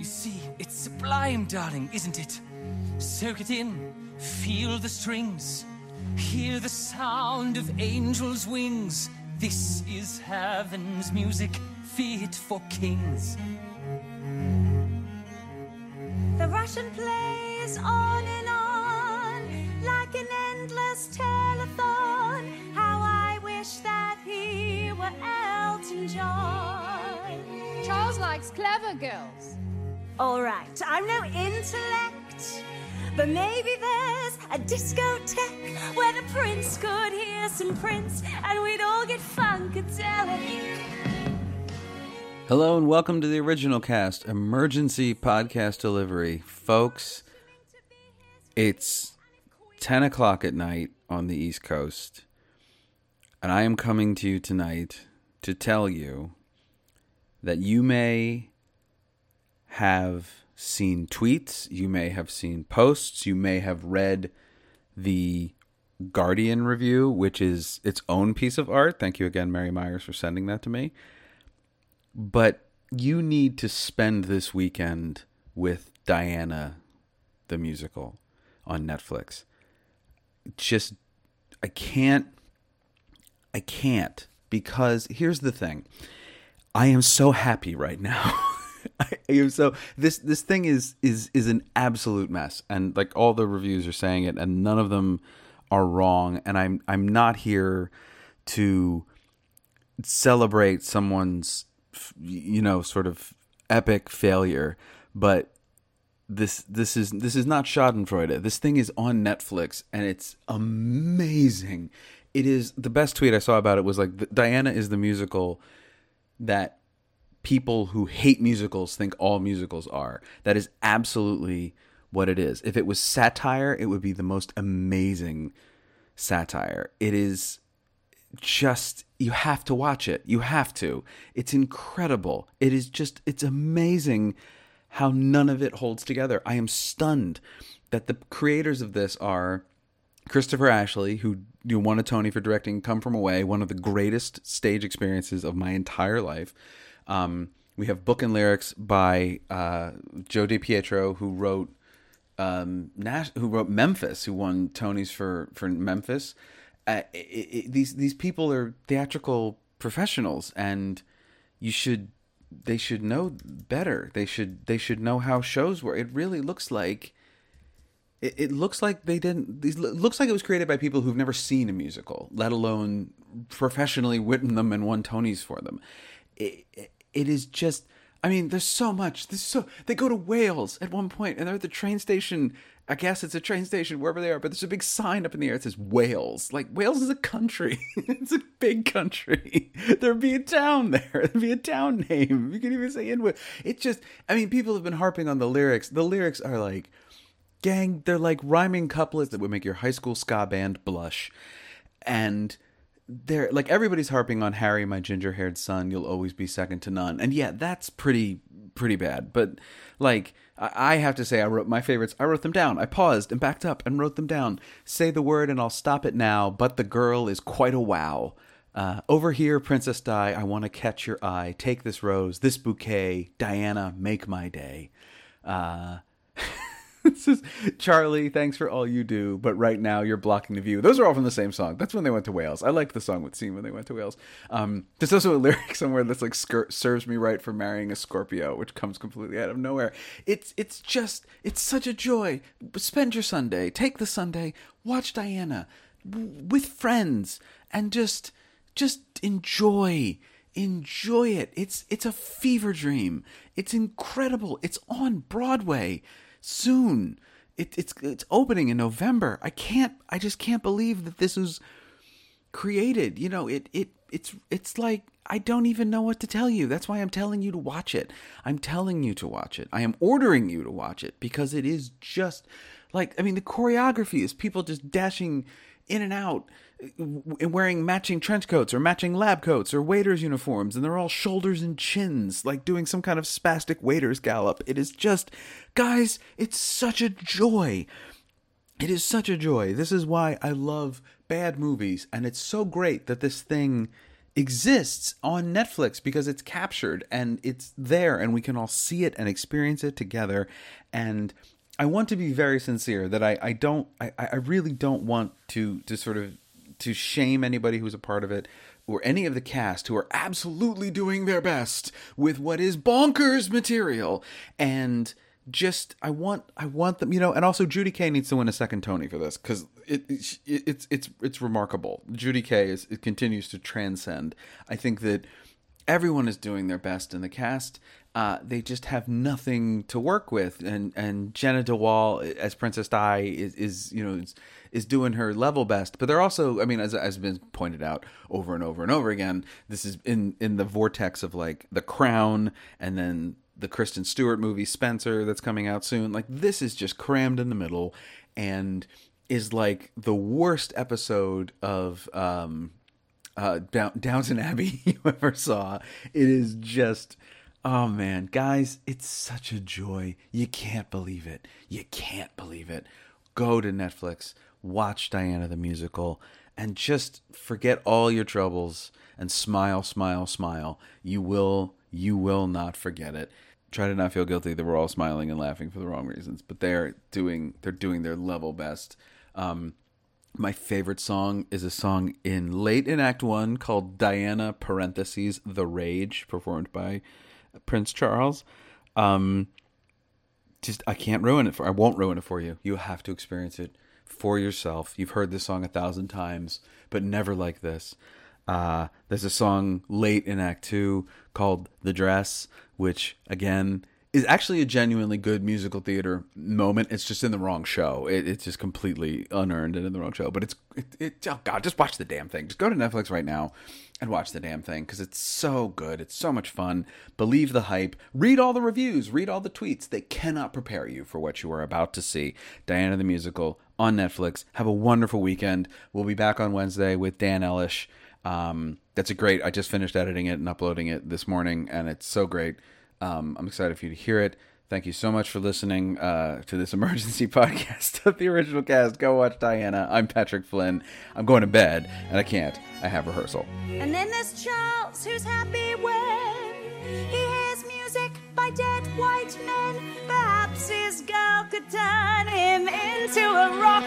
You see, it's sublime, darling, isn't it? Soak it in, feel the strings, hear the sound of angels' wings. This is heaven's music, fit for kings. The Russian plays on and on like an endless telethon. How I wish that he were Elton John. Charles likes clever girls. All right, I'm no intellect, but maybe there's a discotheque where the prince could hear some Prince and we'd all get funkadelic. Hello and welcome to the original cast, emergency podcast delivery. Folks, it's 10 o'clock at night on the East Coast, and I am coming to you tonight to tell you that you may have seen tweets, you may have seen posts, you may have read the Guardian review, which is its own piece of art. Thank you again, Mary Myers, for sending that to me but you need to spend this weekend with Diana the musical on Netflix. Just I can't I can't because here's the thing. I am so happy right now. So this this thing is is is an absolute mess. And like all the reviews are saying it and none of them are wrong. And I'm I'm not here to celebrate someone's you know sort of epic failure. But this this is this is not schadenfreude. This thing is on netflix and it's amazing. It is the best tweet i saw about it was like diana is the musical that people who hate musicals think all musicals are that is absolutely what it is if it was satire it would be the most amazing satire it is just you have to watch it. You have to. It's incredible. It is just it's amazing how none of it holds together. I am stunned that the creators of this are Christopher Ashley, who won a Tony for directing Come From Away, one of the greatest stage experiences of my entire life. Um, we have book and lyrics by uh, Joe DiPietro, who wrote um, Nash, who wrote Memphis, who won Tonys for for Memphis uh, it, it, these these people are theatrical professionals, and you should they should know better. They should they should know how shows work. It really looks like it, looks like they didn't. These looks like it was created by people who've never seen a musical, let alone professionally written them and won Tonys for them. It, it, is just. I mean, there's so much. There's so they go to Wales at one point, and they're at the train station I guess it's a train station wherever they are, but there's a big sign up in the air that says Wales. Like Wales is a country. it's a big country. There'd be a town there. There'd be a town name. You can even say Inwood. It's just I mean, people have been harping on the lyrics. The lyrics are like gang, they're like rhyming couplets that would make your high school ska band blush. And they're like everybody's harping on Harry, my ginger haired son, you'll always be second to none. And yeah, that's pretty pretty bad. But like I have to say, I wrote my favorites. I wrote them down. I paused and backed up and wrote them down. Say the word and I'll stop it now. But the girl is quite a wow. Uh, over here, Princess Di, I want to catch your eye. Take this rose, this bouquet. Diana, make my day. Uh, this is Charlie. Thanks for all you do, but right now you're blocking the view. Those are all from the same song. That's when they went to Wales. I liked the song with Scene when they went to Wales. Um, there's also a lyric somewhere that's like serves me right for marrying a Scorpio, which comes completely out of nowhere. It's it's just it's such a joy. Spend your Sunday, take the Sunday, watch Diana with friends, and just just enjoy enjoy it. It's it's a fever dream. It's incredible. It's on Broadway soon. It, it's it's opening in November. I can't. I just can't believe that this was created. You know, it it it's it's like I don't even know what to tell you. That's why I'm telling you to watch it. I'm telling you to watch it. I am ordering you to watch it because it is just like I mean the choreography is people just dashing in and out uh, wearing matching trench coats or matching lab coats or waiters uniforms and they're all shoulders and chins like doing some kind of spastic waiters gallop. It is just guys it's such a joy. It is such a joy. This is why i love bad movies and it's so great that this thing exists on Netflix because it's captured and it's there and we can all see it and experience it together. And I want to be very sincere that I, I don't I, I really don't want to to sort of to shame anybody who's a part of it or any of the cast who are absolutely doing their best with what is bonkers material. And just I want I want them you know and also Judy Kaye needs to win a second Tony for this because it, it, it's it's it's remarkable. Judy Kaye is it continues to transcend. I think that everyone is doing their best in the cast. Uh, they just have nothing to work with. And and Jeanna de Waal as Princess Di is, is you know is, is doing her level best. But they're also I mean as has been pointed out over and over and over again this is in in the vortex of like The Crown and then the Kristen Stewart movie Spencer that's coming out soon. Like this is just crammed in the middle and is like the worst episode of um uh Down- Downton Abbey you ever saw. It is just oh man, guys, it's such a joy. You can't believe it. You can't believe it. Go to Netflix, watch Diana the musical and just forget all your troubles and smile, smile, smile. You will you will not forget it try to not feel guilty that we're all smiling and laughing for the wrong reasons, but they're doing they're doing their level best. Um, my favorite song is a song in late in Act One called Diana parentheses The Rage, performed by Prince Charles. Um, just I can't ruin it for I won't ruin it for you. You have to experience it for yourself. You've heard this song a thousand times, but never like this. Uh, there's a song late in Act Two called "The Dress," which again is actually a genuinely good musical theater moment. It's just in the wrong show. It, it's just completely unearned and in the wrong show. But it's it, it, oh god, just watch the damn thing. Just go to Netflix right now and watch the damn thing because it's so good. It's so much fun. Believe the hype. Read all the reviews. Read all the tweets. They cannot prepare you for what you are about to see. Diana the musical on Netflix. Have a wonderful weekend. We'll be back on Wednesday with Dan Ellish. Um, that's a great. I just finished editing it and uploading it this morning, and it's so great. Um, I'm excited for you to hear it. Thank you so much for listening uh, to this emergency podcast of the original cast. Go watch Diana. I'm Patrick Flynn. I'm going to bed, and I can't. I have rehearsal. And then there's Charles, who's happy when he hears music by dead white men. Perhaps his girl could turn him into a rock.